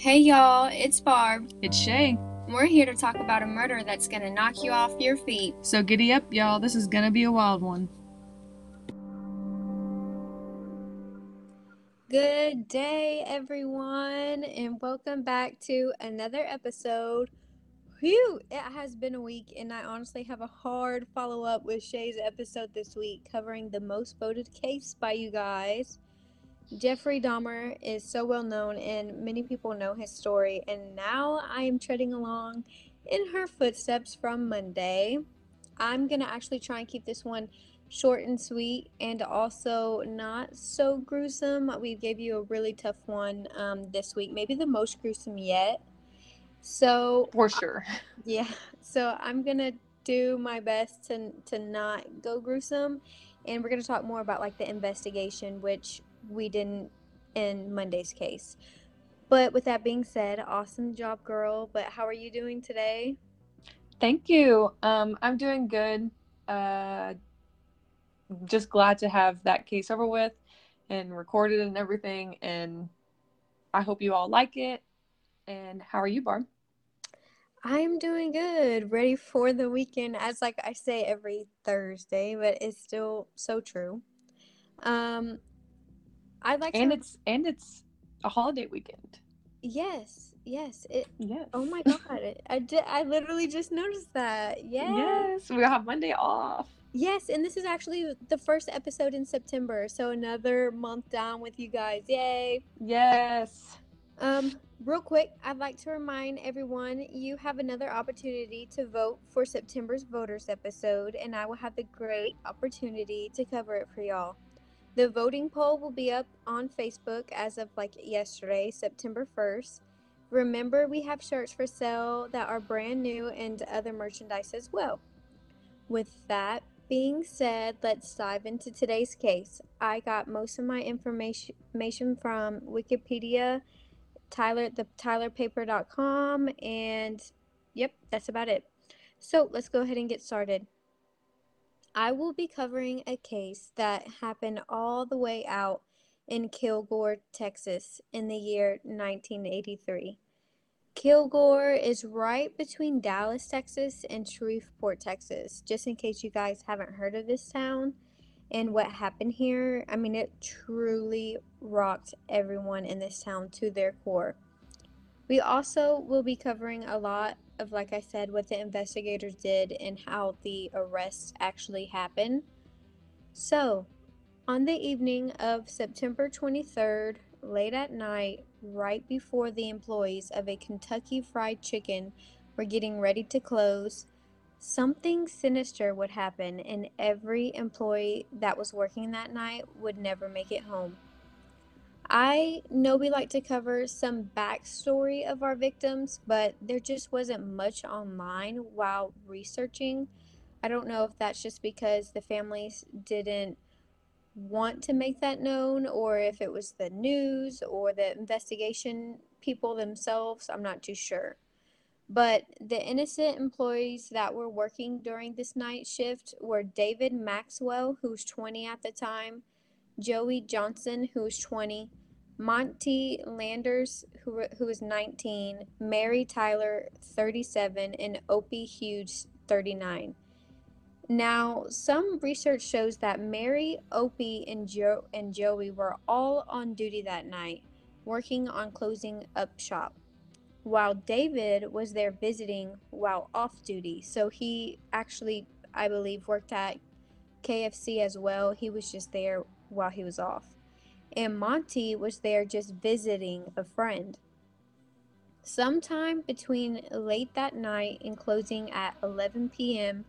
Hey y'all, it's Barb. It's Shay. We're here to talk about a murder that's gonna knock you off your feet. So giddy up, y'all. This is gonna be a wild one. Good day, everyone, and welcome back to another episode. Whew, it has been a week, and I honestly have a hard follow up with Shay's episode this week covering the most voted case by you guys. Jeffrey Dahmer is so well known, and many people know his story, and now I am treading along in her footsteps from Monday. I'm gonna actually try and keep this one short and sweet and also not so gruesome. We gave you a really tough one um, this week, maybe the most gruesome yet. So, For sure. yeah, so I'm gonna do my best to to not go gruesome, and we're gonna talk more about like the investigation, which we didn't in Monday's case. But with that being said, awesome job, girl. But how are you doing today? Thank you. Um, I'm doing good. Uh, just glad to have that case over with and recorded and everything. And I hope you all like it. And how are you, Barb? I'm doing good. Ready for the weekend, as like I say every Thursday, but it's still so true. Um, I'd like And to. it's and it's a holiday weekend. Yes, yes. It. Yes. Oh my God! I did. I literally just noticed that. Yeah. Yes. We have Monday off. Yes, and this is actually the first episode in September, so another month down with you guys. Yay! Yes. Um, real quick, I'd like to remind everyone you have another opportunity to vote for September's voters episode, and I will have the great opportunity to cover it for y'all. The voting poll will be up on Facebook as of like yesterday, September 1st. Remember, we have shirts for sale that are brand new and other merchandise as well. With that being said, let's dive into today's case. I got most of my information from Wikipedia Tyler the tylerpaper.com and yep, that's about it. So, let's go ahead and get started. I will be covering a case that happened all the way out in Kilgore, Texas in the year 1983. Kilgore is right between Dallas, Texas and Shreveport, Texas. Just in case you guys haven't heard of this town and what happened here, I mean, it truly rocked everyone in this town to their core. We also will be covering a lot of, like I said, what the investigators did and how the arrest actually happened. So, on the evening of September 23rd, late at night, right before the employees of a Kentucky Fried Chicken were getting ready to close, something sinister would happen, and every employee that was working that night would never make it home. I know we like to cover some backstory of our victims, but there just wasn't much online while researching. I don't know if that's just because the families didn't want to make that known or if it was the news or the investigation people themselves. I'm not too sure. But the innocent employees that were working during this night shift were David Maxwell, who was 20 at the time, Joey Johnson, who was 20, Monty Landers, who, who was 19, Mary Tyler, 37, and Opie Hughes, 39. Now, some research shows that Mary, Opie, and Joe and Joey were all on duty that night, working on closing up shop, while David was there visiting while off duty. So he actually, I believe, worked at KFC as well. He was just there while he was off. And Monty was there just visiting a friend. Sometime between late that night and closing at 11 p.m.,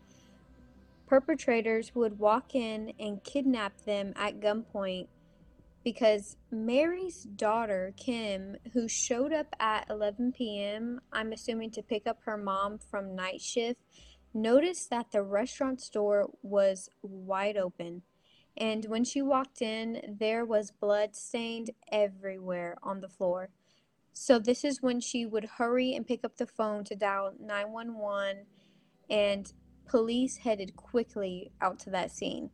perpetrators would walk in and kidnap them at gunpoint because Mary's daughter, Kim, who showed up at 11 p.m., I'm assuming to pick up her mom from night shift, noticed that the restaurant's door was wide open. And when she walked in, there was blood stained everywhere on the floor. So, this is when she would hurry and pick up the phone to dial 911, and police headed quickly out to that scene.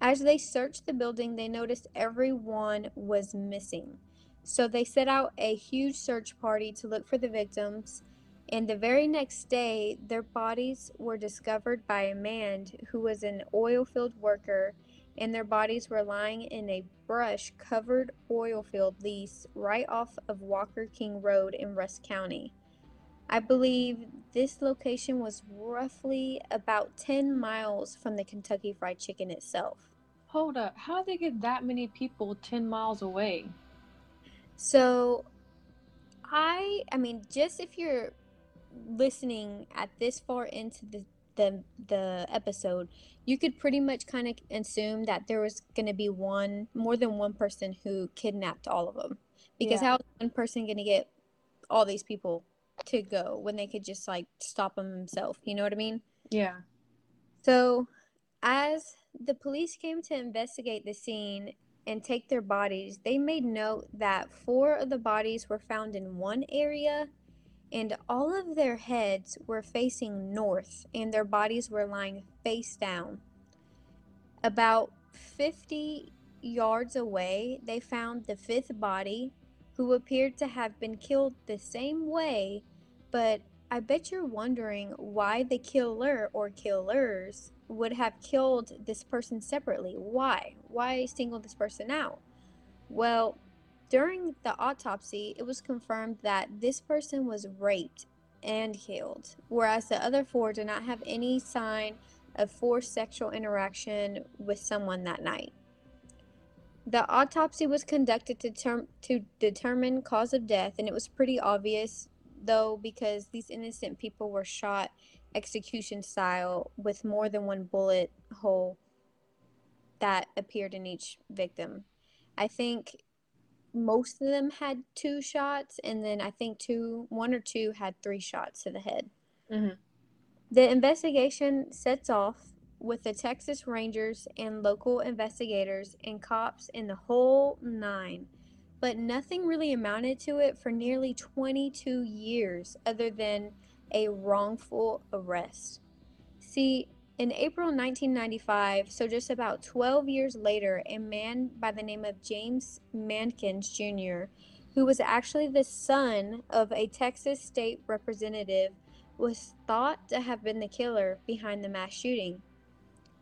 As they searched the building, they noticed everyone was missing. So they set out a huge search party to look for the victims. And the very next day, their bodies were discovered by a man who was an oil field worker, and their bodies were lying in a brush covered oil field lease right off of Walker King Road in Rusk County. I believe this location was roughly about 10 miles from the Kentucky Fried Chicken itself. Hold up. How did they get that many people 10 miles away? So, I I mean, just if you're listening at this far into the the, the episode, you could pretty much kind of assume that there was going to be one more than one person who kidnapped all of them. Because Yeah. how is one person going to get all these people to go when they could just like stop him himself? You know what I mean? Yeah. So, as the police came to investigate the scene and take their bodies, they made note that four of the bodies were found in one area and all of their heads were facing north and their bodies were lying face down. About 50 yards away, they found the fifth body, who appeared to have been killed the same way, but I bet you're wondering why the killer or killers would have killed this person separately. Why? Why single this person out? Well, during the autopsy, it was confirmed that this person was raped and killed, whereas the other four did not have any sign of forced sexual interaction with someone that night. The autopsy was conducted to, term- to determine cause of death, and it was pretty obvious, though, because these innocent people were shot execution style with more than one bullet hole that appeared in each victim. I think most of them had two shots, and then I think two, one or two had three shots to the head. Mhm. The investigation sets off with the Texas Rangers and local investigators and cops in the whole nine, but nothing really amounted to it for nearly 22 years other than a wrongful arrest. See, in April 1995, so just about 12 years later, a man by the name of James Mankins Jr., who was actually the son of a Texas state representative, was thought to have been the killer behind the mass shooting.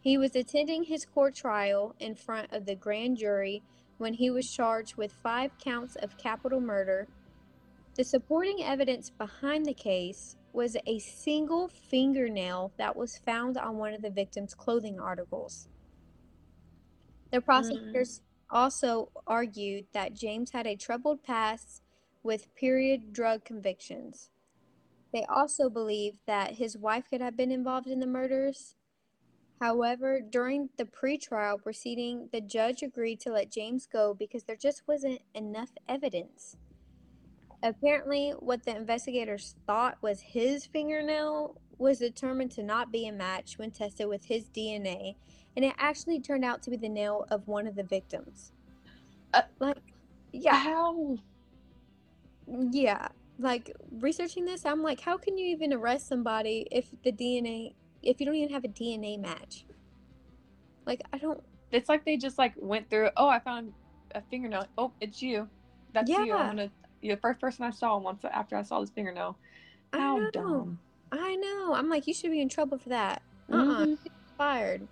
He was attending his court trial in front of the grand jury when he was charged with five counts of capital murder. The supporting evidence behind the case was a single fingernail that was found on one of the victim's clothing articles. The prosecutors mm. also argued that James had a troubled past with period drug convictions. They also believed that his wife could have been involved in the murders. However, during the pretrial proceeding, the judge agreed to let James go because there just wasn't enough evidence. Apparently, what the investigators thought was his fingernail was determined to not be a match when tested with his DNA, and it actually turned out to be the nail of one of the victims. Uh, like, yeah, How? yeah. Like researching this, I'm like, how can you even arrest somebody if the DNA, if you don't even have a DNA match? Like, I don't. It's like they just like went through. Oh, I found a fingernail. Oh, it's you. That's you. Yeah. I'm gonna. You're the first person I saw once after I saw this fingernail. I know. dumb. I know. I'm like, you should be in trouble for that. Uh-uh. Mhm. Fired.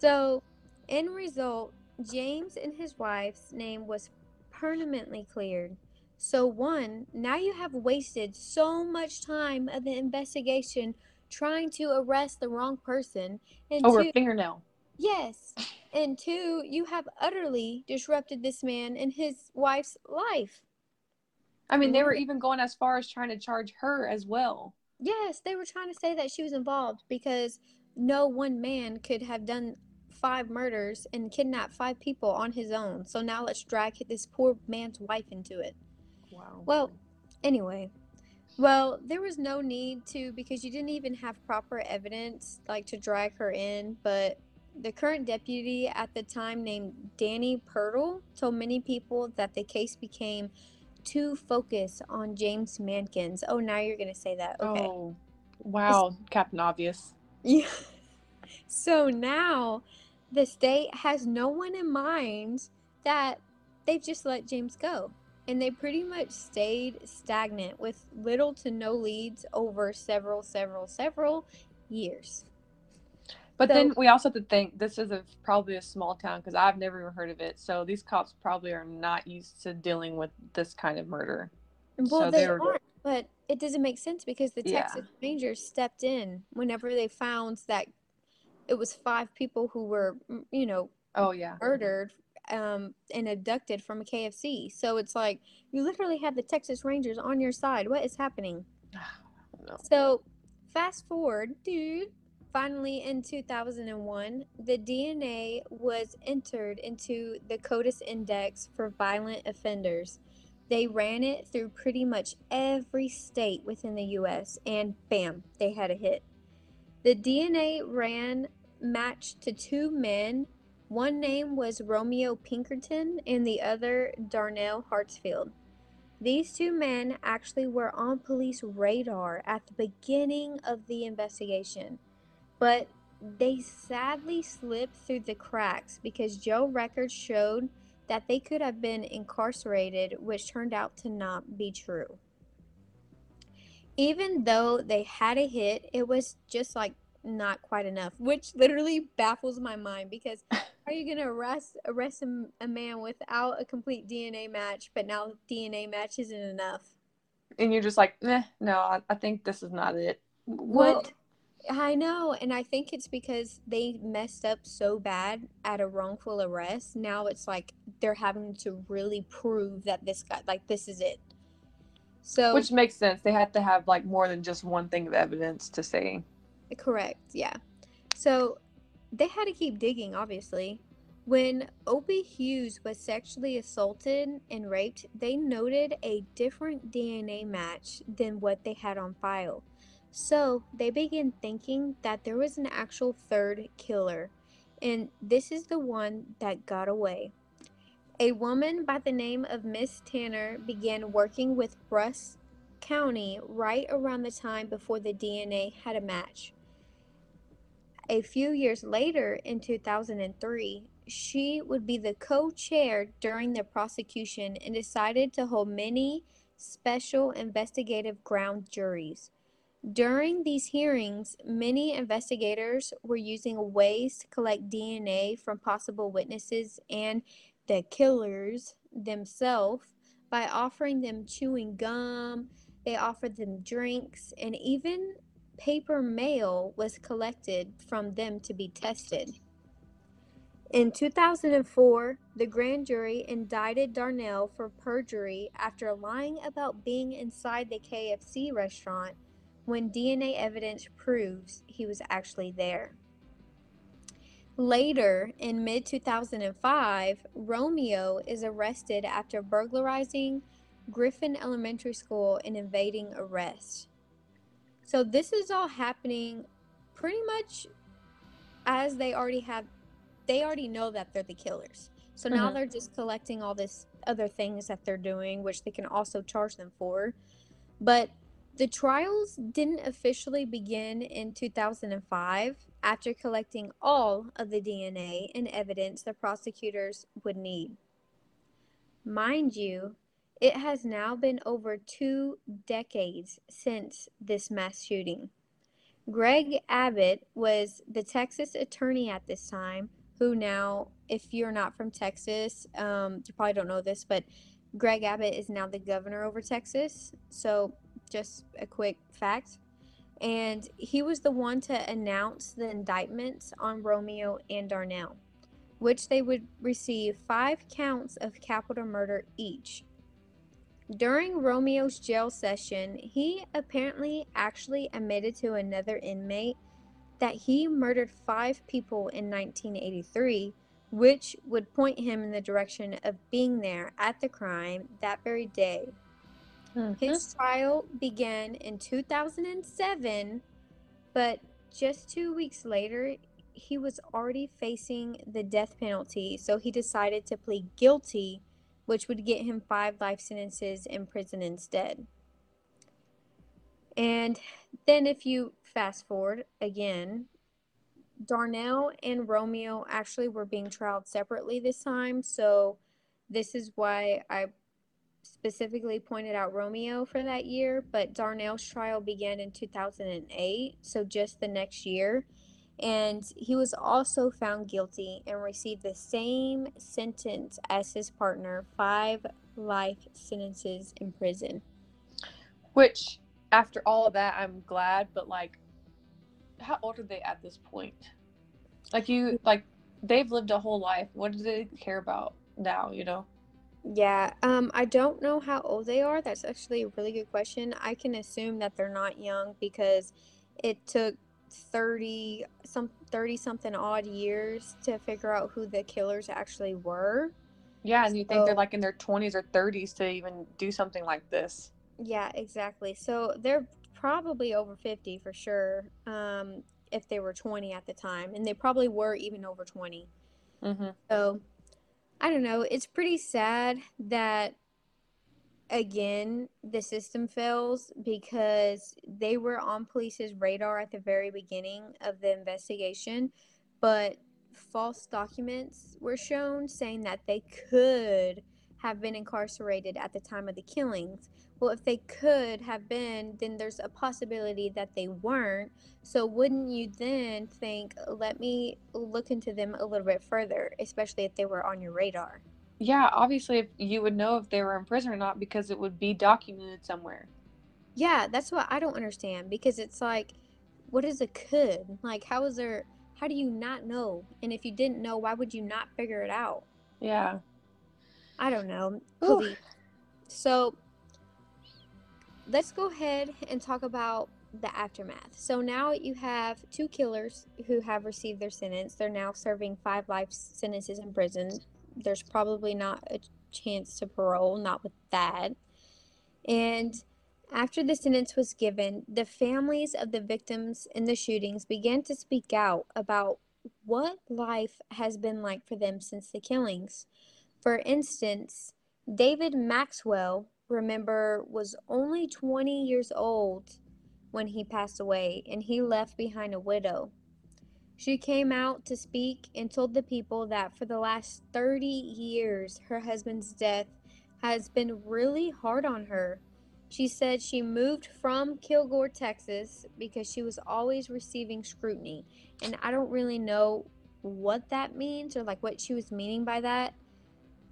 So, in result, James and his wife's name was permanently cleared. So, one, now you have wasted so much time of the investigation trying to arrest the wrong person. And Over two, a fingernail. yes. And two, you have utterly disrupted this man and his wife's life. I mean, they mm-hmm. were even going as far as trying to charge her as well. Yes, they were trying to say that she was involved because no one man could have done five murders and kidnapped five people on his own. So now let's drag this poor man's wife into it. Wow. Well, anyway, well, there was no need to because you didn't even have proper evidence like to drag her in, but the current deputy at the time named Danny Purtle told many people that the case became too focused on James Mankins. Oh, now you're going to say that. Okay. Oh, wow, Captain Obvious. Yeah. So now the state has no one in mind that they've just let James go. And they pretty much stayed stagnant with little to no leads over several, several, several years. But So- then we also have to think this is a, probably a small town because I've never even heard of it. So these cops probably are not used to dealing with this kind of murder. Well, So they they were- aren't, but it doesn't make sense because the Yeah. Texas Rangers stepped in whenever they found that it was five people who were, you know, Oh yeah. murdered um, and abducted from a KFC. So it's like you literally have the Texas Rangers on your side. What is happening? No. So, fast forward, dude. Finally, in 2001, the DNA was entered into the CODIS Index for violent offenders. They ran it through pretty much every state within the US, and bam, they had a hit. The DNA ran matched to two men. One name was Romeo Pinkerton, and the other Darnell Hartsfield. These two men actually were on police radar at the beginning of the investigation, but they sadly slipped through the cracks because Joe records showed that they could have been incarcerated, which turned out to not be true. Even though they had a hit, it was just like not quite enough, which literally baffles my mind because are you going to arrest arrest a, a man without a complete DNA match, but now DNA match isn't enough? And you're just like, eh, no, I, I think this is not it. Well, What? I know, and I think it's because they messed up so bad at a wrongful arrest. Now it's like they're having to really prove that this guy, like, this is it. So, Which makes sense. They had to have like more than just one thing of evidence to say. Correct, yeah. So they had to keep digging, obviously. When Opie Hughes was sexually assaulted and raped, they noted a different DNA match than what they had on file. So they began thinking that there was an actual third killer, and this is the one that got away. A woman by the name of Miss Tanner began working with Rusk County right around the time before the DNA had a match. A few years later, in 2003, she would be the co chair during the prosecution and decided to hold many special investigative ground juries. During these hearings, many investigators were using ways to collect DNA from possible witnesses and the killers themselves by offering them chewing gum, they offered them drinks, and even paper mail was collected from them to be tested. In 2004, the grand jury indicted Darnell for perjury after lying about being inside the KFC restaurant when DNA evidence proves he was actually there. Later, in mid 2005, Romeo is arrested after burglarizing Griffin Elementary School and evading arrest. So, this is all happening pretty much as they already have, they already know that they're the killers. So now Mhm. they're just collecting all this other things that they're doing, which they can also charge them for. But the trials didn't officially begin in 2005 after collecting all of the DNA and evidence the prosecutors would need. Mind you, it has now been over two decades since this mass shooting. Greg Abbott was the Texas attorney at this time, who now, if you're not from Texas, um, you probably don't know this, but Greg Abbott is now the governor over Texas. So, just a quick fact. And he was the one to announce the indictments on Romeo and Darnell, which they would receive five counts of capital murder each. During Romeo's jail session, he apparently actually admitted to another inmate that he murdered five people in 1983, which would point him in the direction of being there at the crime that very day. Mhm. His trial began in 2007, but just two weeks later, he was already facing the death penalty, so he decided to plead guilty, which would get him five life sentences in prison instead. And then, if you fast forward again, Darnell and Romeo actually were being trialed separately this time, so this is why I specifically pointed out Romeo for that year, but Darnell's trial began in 2008, so just the next year. And he was also found guilty and received the same sentence as his partner five life sentences in prison. Which, after all of that, I'm glad, but like, how old are they at this point? Like, you, like, they've lived a whole life. What do they care about now, you know? Yeah, um, I don't know how old they are. That's actually a really good question. I can assume that they're not young because it took 30 some 30 something odd years to figure out who the killers actually were. Yeah, and you think they're like in their 20s or 30s to even do something like this. yeah, exactly. So they're probably over 50 for sure. Um, if they were 20 at the time, and they probably were even over 20. hmm So, I don't know. It's pretty sad that again, the system fails because they were on police's radar at the very beginning of the investigation, but false documents were shown saying that they could have been incarcerated at the time of the killings. Well, if they could have been, then there's a possibility that they weren't. So, wouldn't you then think, let me look into them a little bit further, especially if they were on your radar? Yeah, obviously, if you would know if they were in prison or not because it would be documented somewhere. Yeah, that's what I don't understand because it's like, what is a could? Like, how is there, how do you not know? And if you didn't know, why would you not figure it out? Yeah. I don't know. So let's go ahead and talk about the aftermath. So now you have two killers who have received their sentence. They're now serving five life sentences in prison. There's probably not a chance to parole, not with that. And after the sentence was given, the families of the victims in the shootings began to speak out about what life has been like for them since the killings. For instance, David Maxwell, remember, was only 20 years old when he passed away, and he left behind a widow. She came out to speak and told the people that for the last 30 years, her husband's death has been really hard on her. She said she moved from Kilgore, Texas, because she was always receiving scrutiny. And I don't really know what that means or like what she was meaning by that,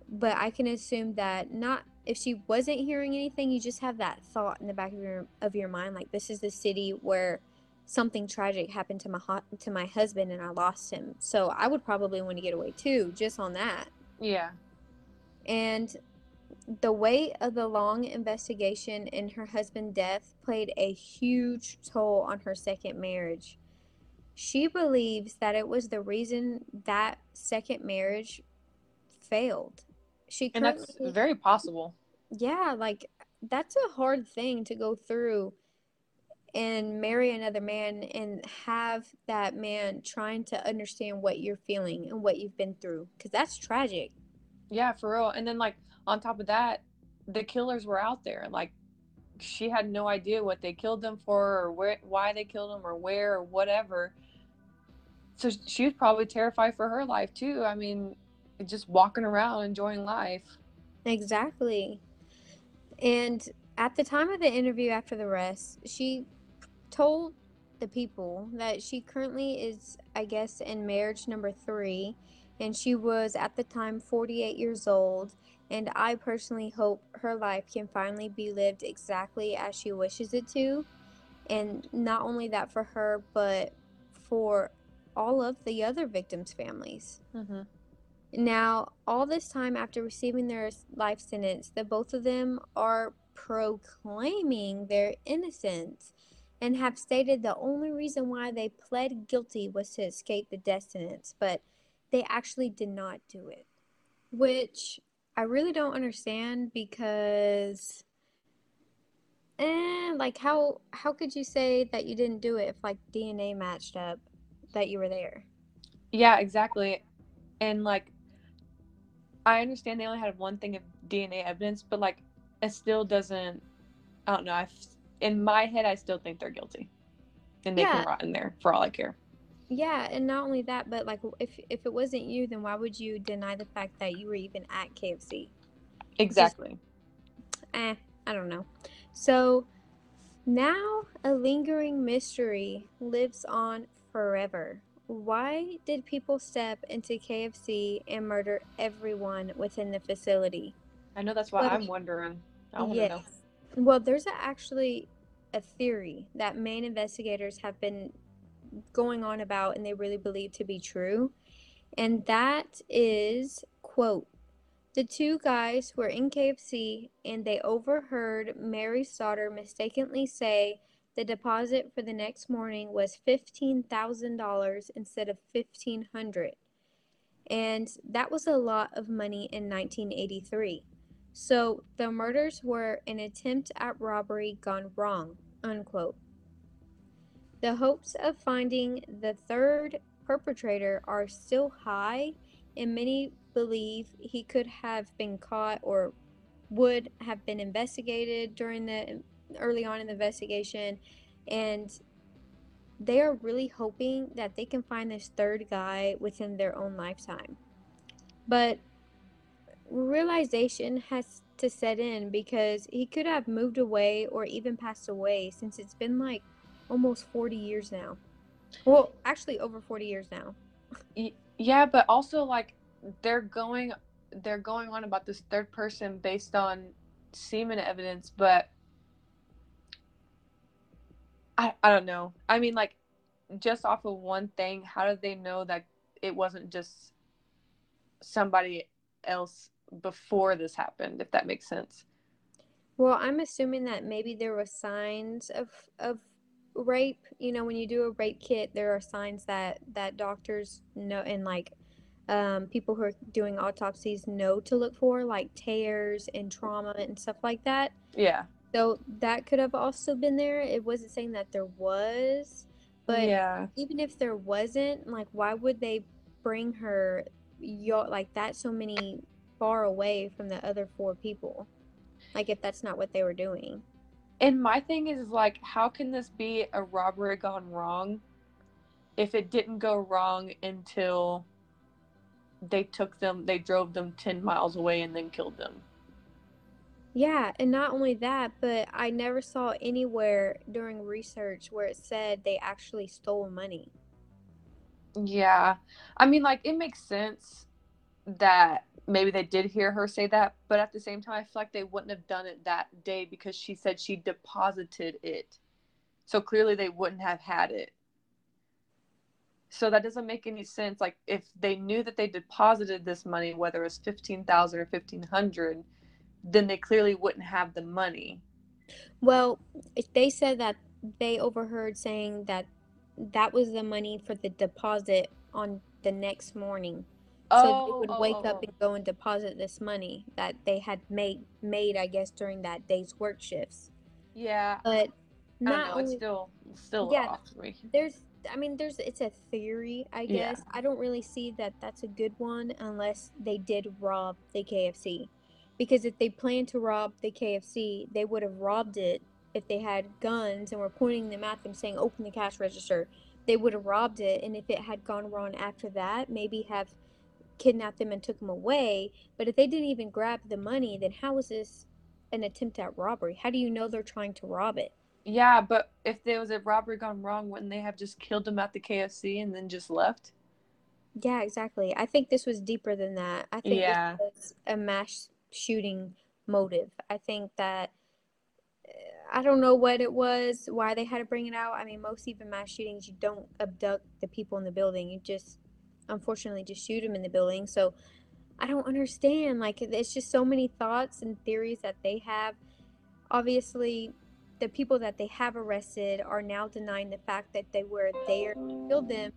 but I can assume that not if she wasn't hearing anything, you just have that thought in the back of your of your mind like this is the city where something tragic happened to my hu- to my husband and I lost him. So I would probably want to get away too just on that. Yeah. And the weight of the long investigation and her husband's death played a huge toll on her second marriage. She believes that it was the reason that second marriage failed. She And that's very possible. yeah, like that's a hard thing to go through and marry another man and have that man trying to understand what you're feeling and what you've been through because that's tragic. Yeah, for real. And then, like, on top of that, the killers were out there. Like, she had no idea what they killed them for or where, why they killed them or where or whatever. So she was probably terrified for her life too. I mean, just walking around enjoying life. Exactly. And at the time of the interview after the arrest, she told the people that she currently is, I guess, in marriage number three, and she was at the time 48 years old. And I personally hope her life can finally be lived exactly as she wishes it to. And not only that for her, but for all of the other victims' families. Mm-hmm. Now, all this time after receiving their life sentence, the both of them are proclaiming their innocence and have stated the only reason why they pled guilty was to escape the death sentence, but they actually did not do it, which I really don't understand because eh, like how how could you say that you didn't do it if like DNA matched up that you were there? Yeah, exactly. And like, I understand they only had one thing of DNA evidence, but like, it still doesn't. I don't know. I, in my head, I still think they're guilty, and they Yeah. can rot in there for all I care. Yeah, and not only that, but like if if it wasn't you, then why would you deny the fact that you were even at KFC? Exactly. Eh, I don't know. So now a lingering mystery lives on forever. Why did people step into KFC and murder everyone within the facility? I know that's why Well, I'm wondering. I want to know. Well, there's a, actually a theory that main investigators have been going on about and they really believe to be true. And that is, quote, the two guys were in KFC and they overheard Mary daughter mistakenly say the deposit for the next morning was $15,000 instead of 1500 and that was a lot of money in 1983. So the murders were an attempt at robbery gone wrong, unquote. The hopes of finding the third perpetrator are still high, and many believe he could have been caught or would have been investigated during the early on in the investigation. And they are really hoping that they can find this third guy within their own lifetime. But realization has to set in because he could have moved away or even passed away since it's been like almost 40 years now. Well, actually over 40 years now. Yeah, but also like they're going they're going on about this third person based on semen evidence, but I I don't know. I mean like just off of one thing, how did they know that it wasn't just somebody else before this happened, if that makes sense? Well, I'm assuming that maybe there were signs of of rape. You know, when you do a rape kit, there are signs that that doctors know and like um, people who are doing autopsies know to look for, like tears and trauma and stuff like that. Yeah. So that could have also been there. It wasn't saying that there was, but yeah. even if there wasn't, like, why would they bring her yo- like that so many far away from the other four people? Like, if that's not what they were doing. And my thing is like, how can this be a robbery gone wrong if it didn't go wrong until they took them, they drove them 10 miles away and then killed them? Yeah, and not only that, but I never saw anywhere during research where it said they actually stole money. Yeah. I mean, like, it makes sense that maybe they did hear her say that, but at the same time, I feel like they wouldn't have done it that day because she said she deposited it. So clearly they wouldn't have had it. So that doesn't make any sense. Like if they knew that they deposited this money, whether it was fifteen thousand or fifteen hundred, then they clearly wouldn't have the money. Well, they said that they overheard saying that that was the money for the deposit on the next morning. So they Oh, would oh, wake oh, up oh. and go and deposit this money that they had made made, I guess, during that day's work shifts. Yeah. But not know. It's only still still Yeah. there's I mean there's it's a theory, I Yeah. guess. I don't really see that that's a good one unless they did rob the KFC. Because if they planned to rob the KFC, they would have robbed it if they had guns and were pointing them at them saying open the cash register. They would have robbed it and if it had gone wrong after that, maybe have kidnapped them and took them away. But if they didn't even grab the money, then how is this an attempt at robbery? How do you know they're trying to rob it? Yeah, but if there was a robbery gone wrong, wouldn't they have just killed them at the KFC and then just left? Yeah, exactly. I think this was deeper than that. I think Yeah. this was a mass shooting motive. I think that uh, I don't know what it was, why they had to bring it out. I mean, most even mass shootings, you don't abduct the people in the building. You just, unfortunately, just shoot them in the building. So I don't understand. Like, it's just so many thoughts and theories that they have. Obviously, the people that they have arrested are now denying the fact that they were there to kill them.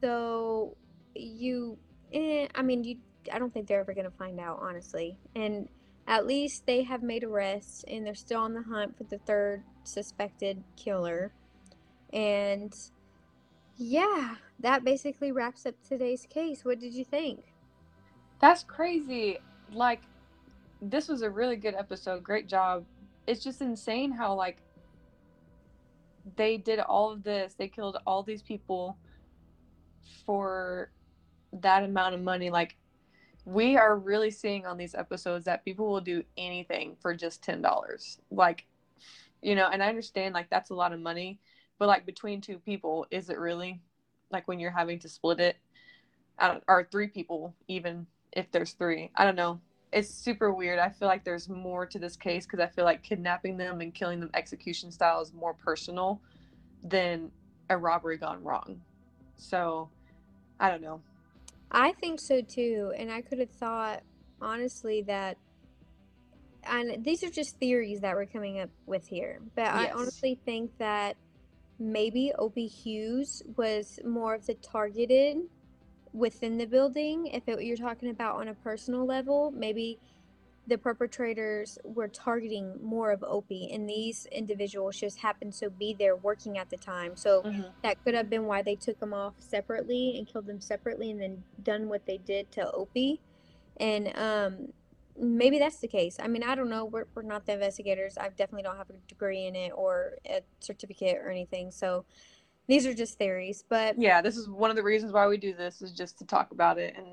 So you, eh, I mean, you, I don't think they're ever gonna find out, honestly. And at least they have made arrests, and they're still on the hunt for the third suspected killer. And yeah, that basically wraps up today's case. What did you think? That's crazy. Like, this was a really good episode. Great job. It's just insane how, like, they did all of this. They killed all these people. for that amount of money, like we are really seeing on these episodes that people will do anything for just ten dollars. Like, you know, and I understand like that's a lot of money, but like between two people, is it really? Like when you're having to split it, or three people, even if there's three. I don't know. It's super weird. I feel like there's more to this case because I feel like kidnapping them and killing them execution style is more personal than a robbery gone wrong. So, I don't know. I think so too, and I could have thought honestly that and these are just theories that we're coming up with here, but I honestly think that maybe Opie Hughes was more of the targeted within the building. If it, you're talking about on a personal level, maybe the perpetrators were targeting more of Opie, and these individuals just happened to be there working at the time. So Mhm. that could have been why they took them off separately and killed them separately, and then done what they did to Opie. And um, maybe that's the case. I mean, I don't know. We're, we're not the investigators. I definitely don't have a degree in it or a certificate or anything. So these are just theories. But Yeah, this is one of the reasons why we do this is just to talk about it and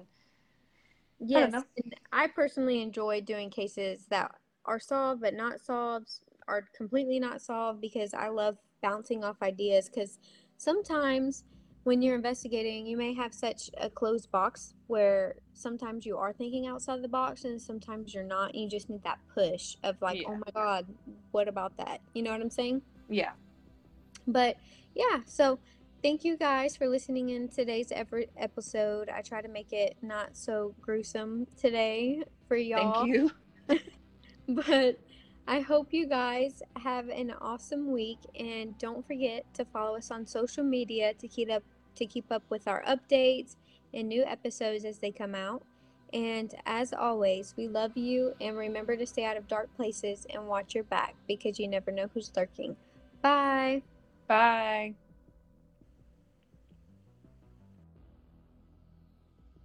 yes, know. and I personally enjoy doing cases that are solved but not solved, are completely not solved because I love bouncing off ideas. Because sometimes when you're investigating, you may have such a closed box where sometimes you are thinking outside the box and sometimes you're not. And you just need that push of like, oh my God, what about that? You know what I'm saying? yeah. But yeah, so thank you guys for listening in today's ever episode. I try to make it not so gruesome today for y'all. Thank you. But I hope you guys have an awesome week and don't forget to follow us on social media to keep up to keep up with our updates and new episodes as they come out. And as always, we love you and remember to stay out of dark places and watch your back because you never know who's lurking. Bye. Bye.